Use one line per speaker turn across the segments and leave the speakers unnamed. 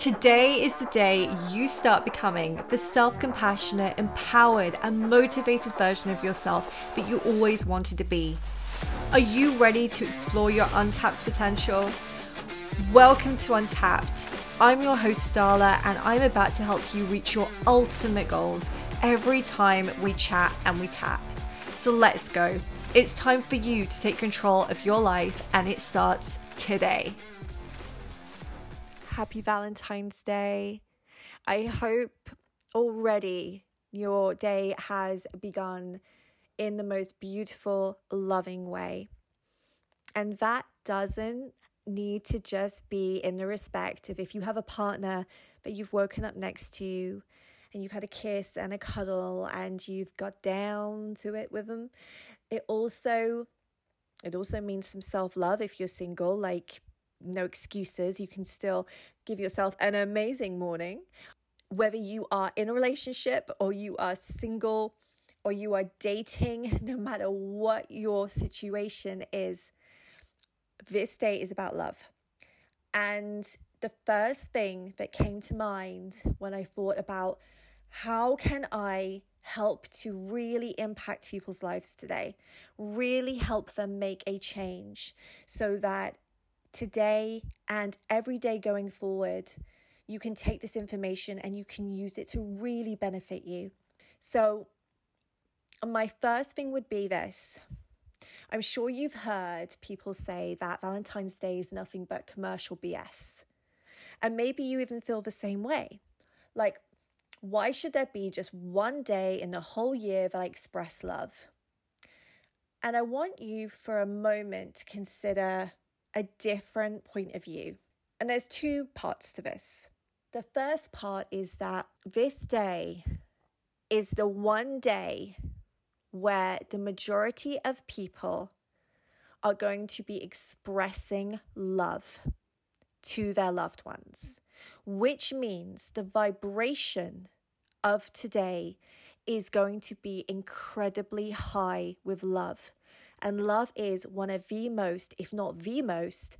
Today is the day you start becoming the self compassionate, empowered, and motivated version of yourself that you always wanted to be. Are you ready to explore your untapped potential? Welcome to Untapped. I'm your host, Starla, and I'm about to help you reach your ultimate goals every time we chat and we tap. So let's go. It's time for you to take control of your life, and it starts today. Happy Valentine's Day. I hope already your day has begun in the most beautiful, loving way. And that doesn't need to just be in the respect of if you have a partner that you've woken up next to and you've had a kiss and a cuddle and you've got down to it with them. It also it also means some self-love if you're single, like no excuses. You can still give yourself an amazing morning. Whether you are in a relationship or you are single or you are dating, no matter what your situation is, this day is about love. And the first thing that came to mind when I thought about how can I help to really impact people's lives today, really help them make a change so that today and every day going forward, you can take this information and you can use it to really benefit you. So, my first thing would be this. I'm sure you've heard people say that Valentine's Day is nothing but commercial BS. And maybe you even feel the same way. Like, why should there be just one day in the whole year that I express love? And I want you for a moment to consider a different point of view. And there's two parts to this. The first part is that this day is the one day where the majority of people are going to be expressing love to their loved ones, which means the vibration of today is going to be incredibly high with love. And love is one of the most, if not the most,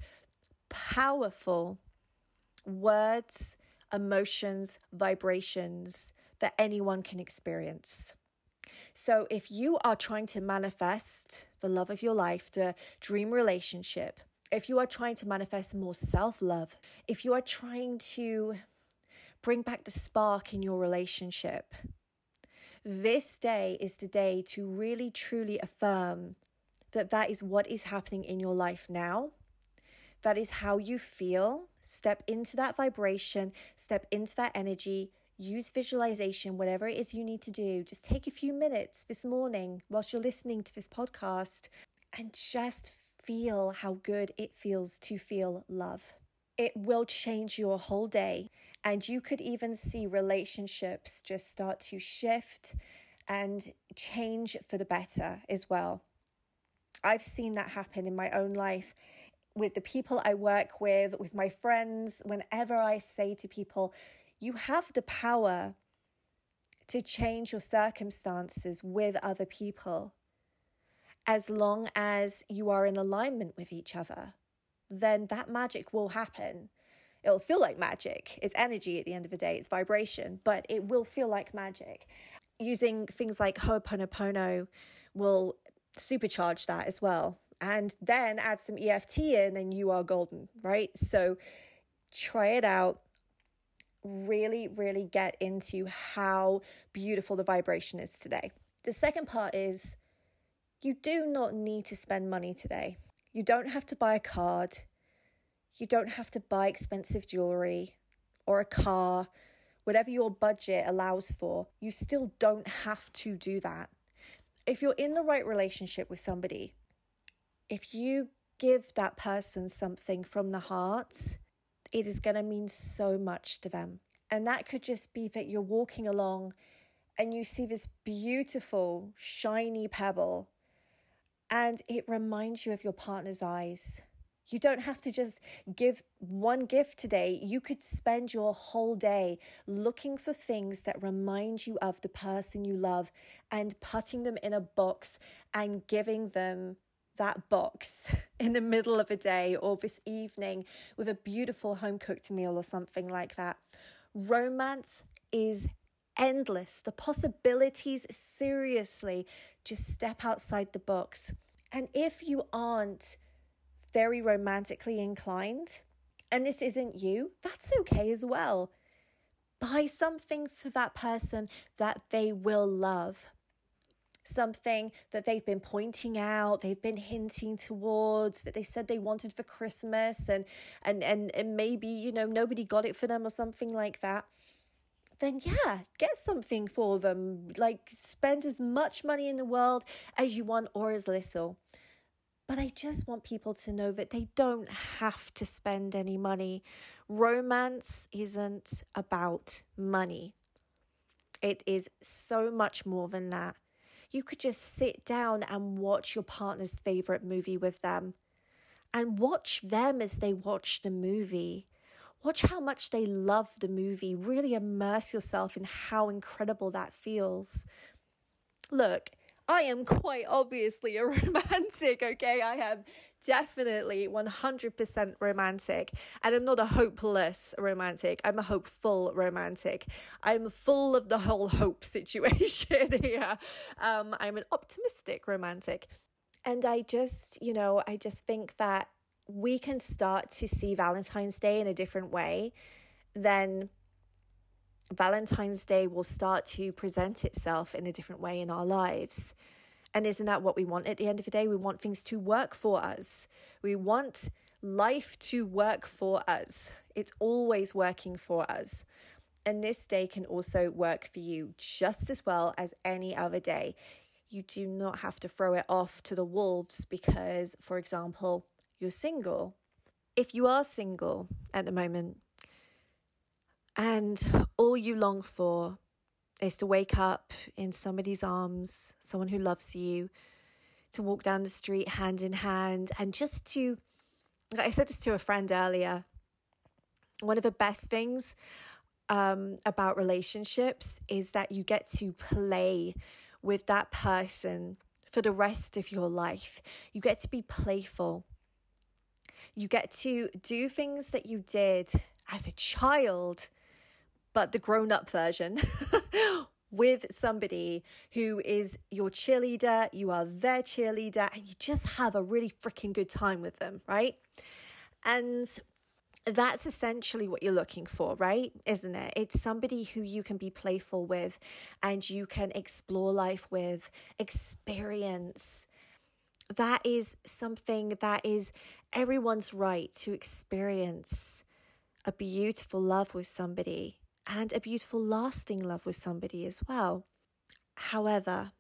powerful words, emotions, vibrations that anyone can experience. So, if you are trying to manifest the love of your life, the dream relationship, if you are trying to manifest more self love, if you are trying to bring back the spark in your relationship, this day is the day to really truly affirm that that is what is happening in your life now. That is how you feel. Step into that vibration, step into that energy, use visualization, whatever it is you need to do. Just take a few minutes this morning whilst you're listening to this podcast and just feel how good it feels to feel love. It will change your whole day. And you could even see relationships just start to shift and change for the better as well. I've seen that happen in my own life with the people I work with, with my friends. Whenever I say to people, you have the power to change your circumstances with other people as long as you are in alignment with each other, then that magic will happen. It'll feel like magic. It's energy at the end of the day, it's vibration, but it will feel like magic. Using things like Ho'oponopono will supercharge that as well. And then add some EFT in, and you are golden, right? So try it out. Really, really get into how beautiful the vibration is today. The second part is you do not need to spend money today. You don't have to buy a card. You don't have to buy expensive jewelry or a car, whatever your budget allows for. You still don't have to do that if you're in the right relationship with somebody, if you give that person something from the heart, it is going to mean so much to them. And that could just be that you're walking along and you see this beautiful, shiny pebble, and it reminds you of your partner's eyes. You don't have to just give one gift today. You could spend your whole day looking for things that remind you of the person you love and putting them in a box and giving them that box in the middle of a day or this evening with a beautiful home cooked meal or something like that. Romance is endless. The possibilities, seriously, just step outside the box. And if you aren't very romantically inclined, and this isn't you, that's okay as well. Buy something for that person that they will love. Something that they've been pointing out, they've been hinting towards, that they said they wanted for Christmas, and and and, and maybe, you know, nobody got it for them or something like that then yeah, get something for them. Like spend as much money in the world as you want or as little. But I just want people to know that they don't have to spend any money. Romance isn't about money, it is so much more than that. You could just sit down and watch your partner's favorite movie with them and watch them as they watch the movie. Watch how much they love the movie. Really immerse yourself in how incredible that feels. Look, I am quite obviously a romantic, okay? I am definitely 100% romantic. And I'm not a hopeless romantic, I'm a hopeful romantic. I'm full of the whole hope situation here. Um, I'm an optimistic romantic. And I just, you know, I just think that we can start to see Valentine's Day in a different way, then Valentine's Day will start to present itself in a different way in our lives. And isn't that what we want at the end of the day? We want things to work for us. We want life to work for us. It's always working for us. And this day can also work for you just as well as any other day. You do not have to throw it off to the wolves because, for example, you're single. If you are single at the moment, and all you long for is to wake up in somebody's arms, someone who loves you, to walk down the street hand in hand, and just to, I said this to a friend earlier, one of the best things um, about relationships is that you get to play with that person for the rest of your life. You get to be playful. You get to do things that you did as a child but the grown up version with somebody who is your cheerleader, you are their cheerleader, and you just have a really freaking good time with them, right? And that's essentially what you're looking for, right? Isn't it? It's somebody who you can be playful with and you can explore life with, experience. That is something that is everyone's right to experience a beautiful love with somebody and a beautiful, lasting love with somebody as well. However,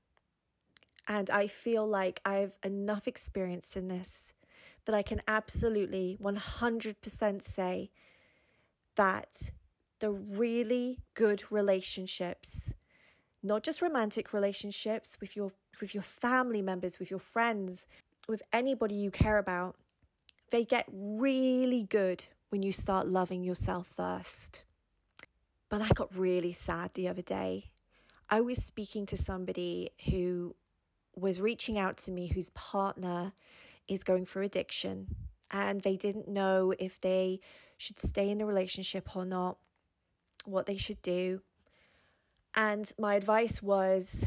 and I feel like I've enough experience in this that I can absolutely 100% say that the really good relationships, not just romantic relationships with your with your family members, with your friends, with anybody you care about, they get really good when you start loving yourself first. But I got really sad the other day. I was speaking to somebody who was reaching out to me whose partner is going through addiction and they didn't know if they should stay in the relationship or not, what they should do. And my advice was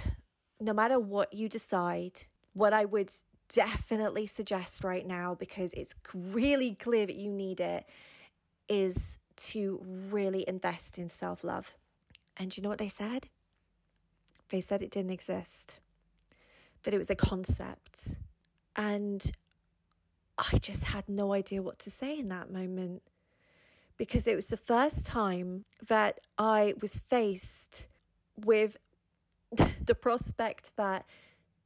no matter what you decide, what I would definitely suggest right now, because it's really clear that you need it, is to really invest in self love. And you know what they said? They said it didn't exist, that it was a concept. And I just had no idea what to say in that moment because it was the first time that I was faced with the prospect that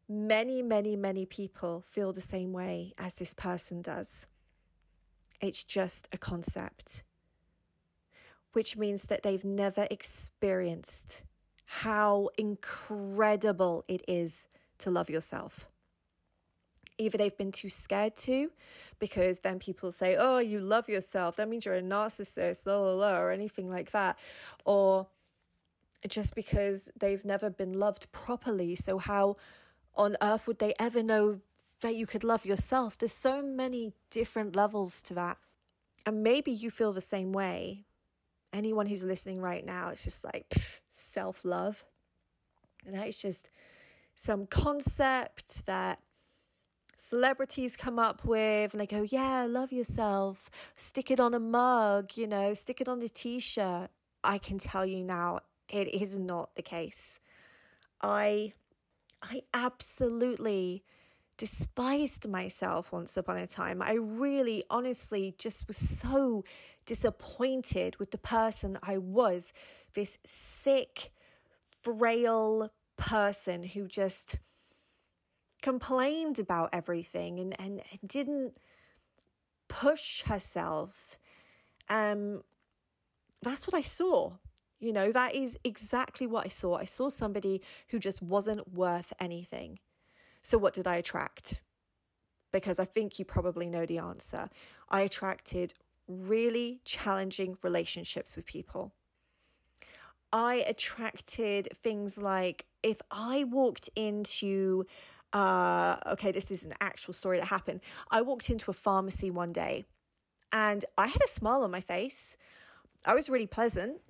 many, many, many people feel the same way as this person does. It's just a concept which means that they've never experienced how incredible it is to love yourself. Either they've been too scared to, because then people say, Oh, you love yourself. That means you're a narcissist, la, la, la, or anything like that. Or just because they've never been loved properly. So, how on earth would they ever know that you could love yourself. There's so many different levels to that. And maybe you feel the same way. Anyone who's listening right now, it's just like self love. And that is just some concept that celebrities come up with and they go, Yeah, love yourself, stick it on a mug, you know, stick it on a t shirt. I can tell you now, it is not the case. I I absolutely despised myself once upon a time. I really, honestly, just was so disappointed with the person I was. This sick, frail person who just complained about everything and, and, didn't push herself. Um, that's what I saw. You know, that is exactly what I saw. I saw somebody who just wasn't worth anything. So, what did I attract? Because I think you probably know the answer. I attracted really challenging relationships with people. I attracted things like if I walked into, uh, okay, this is an actual story that happened. I walked into a pharmacy one day and I had a smile on my face. I was really pleasant.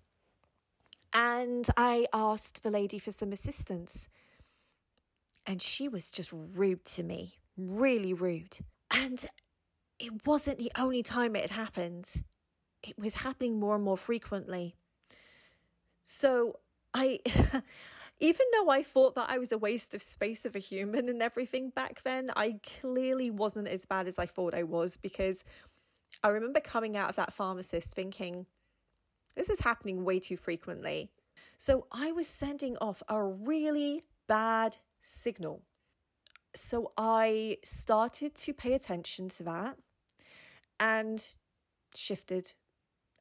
And I asked the lady for some assistance. And she was just rude to me, really rude. And it wasn't the only time it had happened, it was happening more and more frequently. So I. even though I thought that I was a waste of space of a human and everything back then, I clearly wasn't as bad as I thought I was because I remember coming out of that pharmacist thinking, this is happening way too frequently. So I was sending off a really bad signal. So I started to pay attention to that and shifted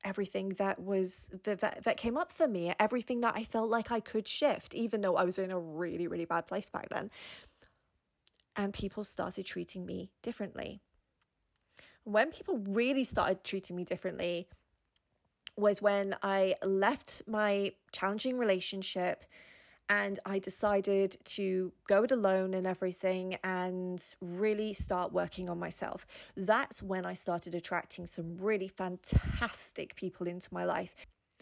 everything that was that, that, came up for me everything that i felt like i could shift even though i was in a really really bad place back then. And people started treating me differently. When people really started treating me differently was when I left my challenging relationship and I decided to go it alone and everything and really start working on myself. That's when I started attracting some really fantastic people into my life.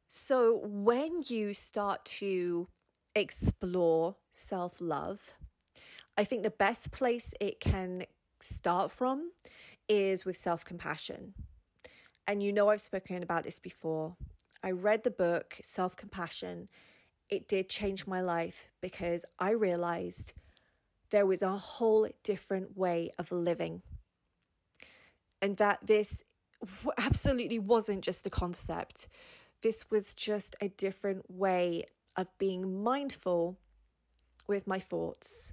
So, when you start to explore self love, I think the best place it can start from is with self compassion. And you know, I've spoken about this before. I read the book Self Compassion. It did change my life because I realized there was a whole different way of living. And that this absolutely wasn't just a concept, this was just a different way of being mindful with my thoughts,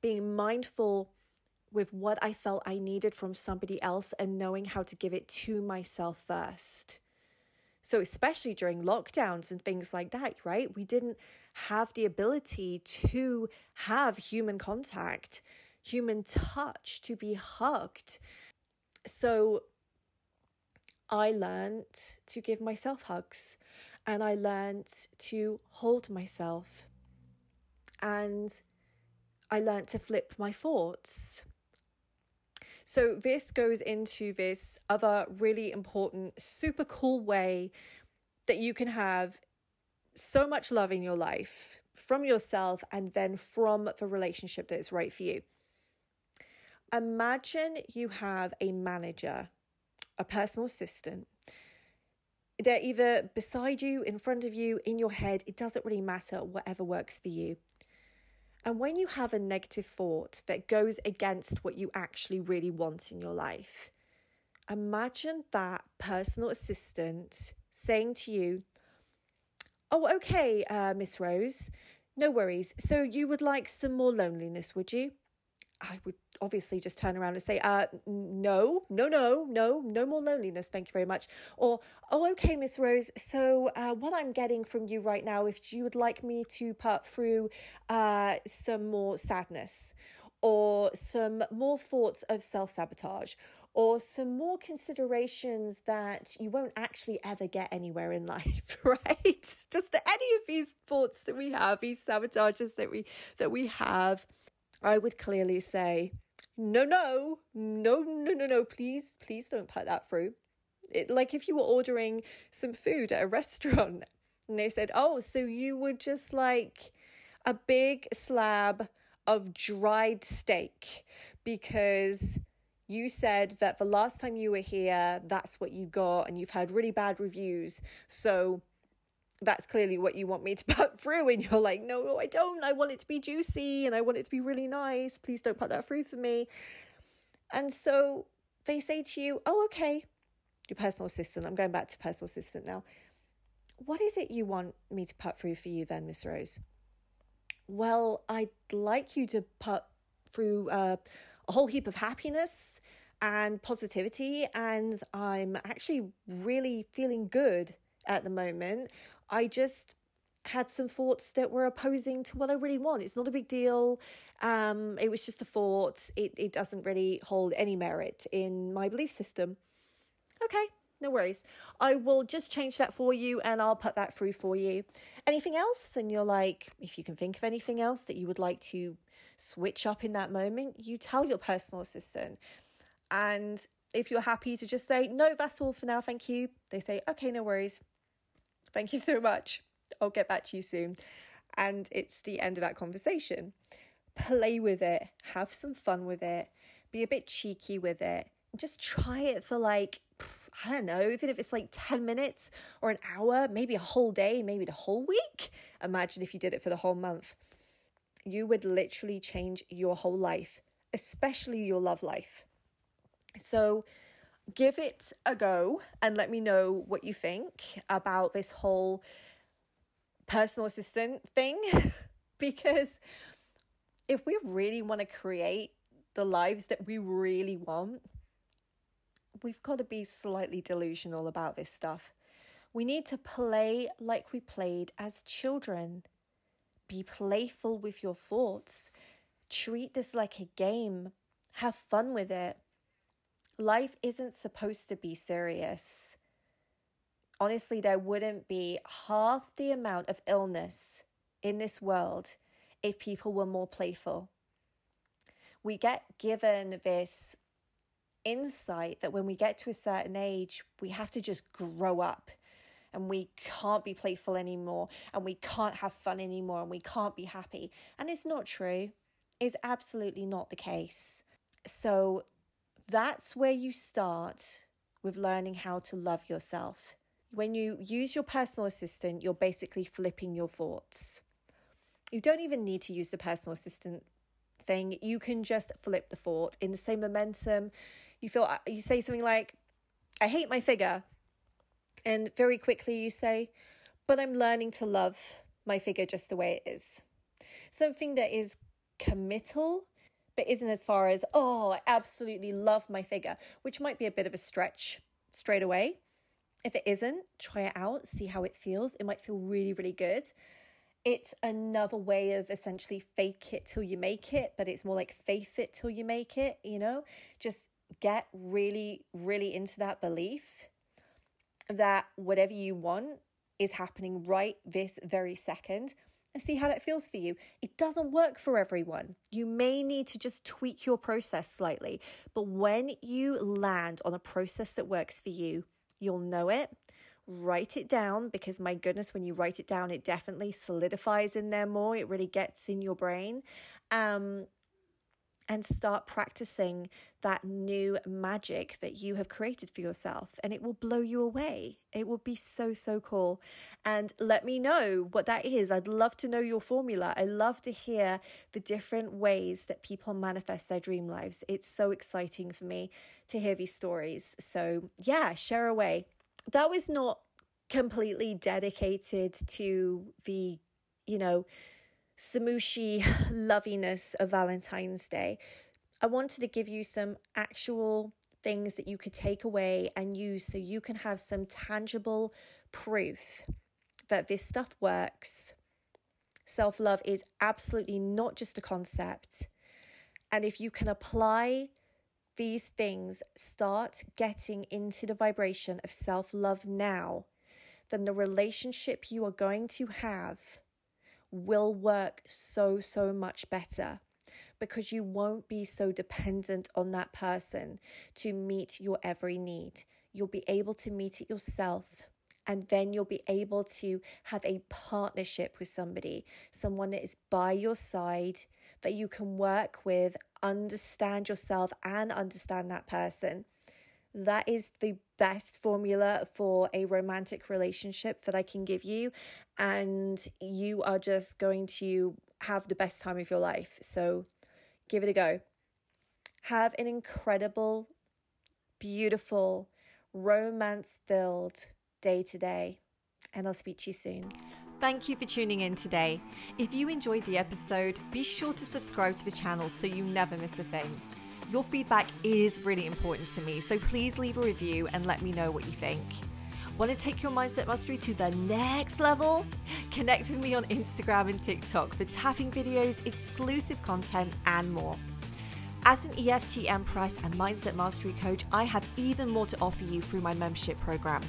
being mindful with what I felt I needed from somebody else and knowing how to give it to myself first. So, especially during lockdowns and things like that, right? We didn't have the ability to have human contact, human touch, to be hugged. So, I learned to give myself hugs and I learned to hold myself. And I learned to flip my thoughts. So, this goes into this other really important, super cool way that you can have so much love in your life from yourself and then from the relationship that is right for you. Imagine you have a manager, a personal assistant. They're either beside you, in front of you, in your head. It doesn't really matter, whatever works for you. And when you have a negative thought that goes against what you actually really want in your life, imagine that personal assistant saying to you, Oh, okay, uh, Miss Rose, no worries. So you would like some more loneliness, would you? I would obviously just turn around and say, uh, no, no, no, no, no more loneliness. Thank you very much. Or, oh, okay, Miss Rose. So, uh, what I'm getting from you right now, if you would like me to put through uh, some more sadness or some more thoughts of self sabotage or some more considerations that you won't actually ever get anywhere in life, right? Just any of these thoughts that we have, these sabotages that we that we have, I would clearly say, no, no, no, no, no, no, please, please don't put that through. It, like if you were ordering some food at a restaurant and they said, oh, so you would just like a big slab of dried steak because you said that the last time you were here, that's what you got, and you've had really bad reviews. So that's clearly what you want me to put through. And you're like, no, no, I don't. I want it to be juicy and I want it to be really nice. Please don't put that through for me. And so they say to you, oh, okay, your personal assistant. I'm going back to personal assistant now. What is it you want me to put through for you then, Miss Rose? Well, I'd like you to put through uh, a whole heap of happiness and positivity, and I'm actually really feeling good at the moment. I just had some thoughts that were opposing to what I really want. It's not a big deal. Um, it was just a thought. It, it doesn't really hold any merit in my belief system. Okay, no worries. I will just change that for you and I'll put that through for you. Anything else? And you're like, if you can think of anything else that you would like to switch up in that moment, you tell your personal assistant. And if you're happy to just say, no, that's all for now, thank you, they say, okay, no worries. Thank you so much. I'll get back to you soon. And it's the end of that conversation. Play with it, have some fun with it, be a bit cheeky with it. Just try it for like I don't know, even if it's like 10 minutes or an hour, maybe a whole day, maybe the whole week. Imagine if you did it for the whole month. You would literally change your whole life, especially your love life. So give it a go and let me know what you think about this whole personal assistant thing. because if we really want to create the lives that we really want, we've got to be slightly delusional about this stuff. We need to play like we played as children. Be playful with your thoughts. Treat this like a game. Have fun with it. Life isn't supposed to be serious. Honestly, there wouldn't be half the amount of illness in this world if people were more playful. We get given this insight that when we get to a certain age, we have to just grow up and we can't be playful anymore and we can't have fun anymore and we can't be happy. And it's not true. It's absolutely not the case. So that's where you start with learning how to love yourself. When you use your personal assistant, you're basically flipping your thoughts. You don't even need to use the personal assistant thing. You can just flip the thought in the same momentum you feel uh, you say something like i hate my figure and very quickly you say but i'm learning to love my figure just the way it is something that is committal but isn't as far as oh i absolutely love my figure which might be a bit of a stretch straight away. If it isn't try it out see how it feels. It might feel really really good. It's another way of essentially fake it till you make it, but it's more like faith it till you make it, you know? Just get really, really into that belief that whatever you want is happening right this very second and see how that feels for you. It doesn't work for everyone. You may need to just tweak your process slightly, but when you land on a process that works for you, you'll know it. Write it down because, my goodness, when you write it down, it definitely solidifies in there more. It really gets in your brain. Um, and start practicing that new magic that you have created for yourself and it will blow you away. It will be so, so cool. And let me know what that is. I'd love to know your formula. I love to hear the different ways that people manifest their dream lives. It's so exciting for me to hear these stories. So, yeah, share away. That was not completely dedicated to the, you know, smooshy loviness of Valentine's Day, I wanted to give you some actual things that you could take away and use so you can have some tangible proof that this stuff works. Self love is absolutely not just a concept. And if you can apply these things, start getting into the vibration of self love now, then the relationship you are going to have will work so, so much better because you won't be so dependent on that person to meet your every need. You'll be able to meet it yourself. And then you'll be able to have a partnership with somebody, someone that is by your side, that you can work with, understand yourself, and understand that person. That is the best formula for a romantic relationship that I can give you. And you are just going to have the best time of your life. So give it a go. Have an incredible, beautiful, romance filled day to day. And I'll speak to you soon.
Thank you for tuning in today. If you enjoyed the episode, be sure to subscribe to the channel so you never miss a thing. Your feedback is really important to me, so please leave a review and let me know what you think. Want to take your mindset mastery to the next level? Connect with me on Instagram and TikTok for tapping videos, exclusive content, and more. As an EFT Empress and Mindset Mastery Coach, I have even more to offer you through my membership program.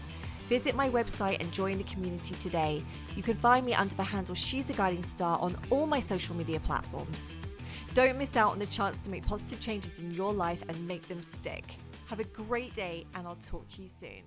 Visit my website and join the community today. You can find me under the handle She's a Guiding Star on all my social media platforms. Don't miss out on the chance to make positive changes in your life and make them stick. Have a great day, and I'll talk to you soon.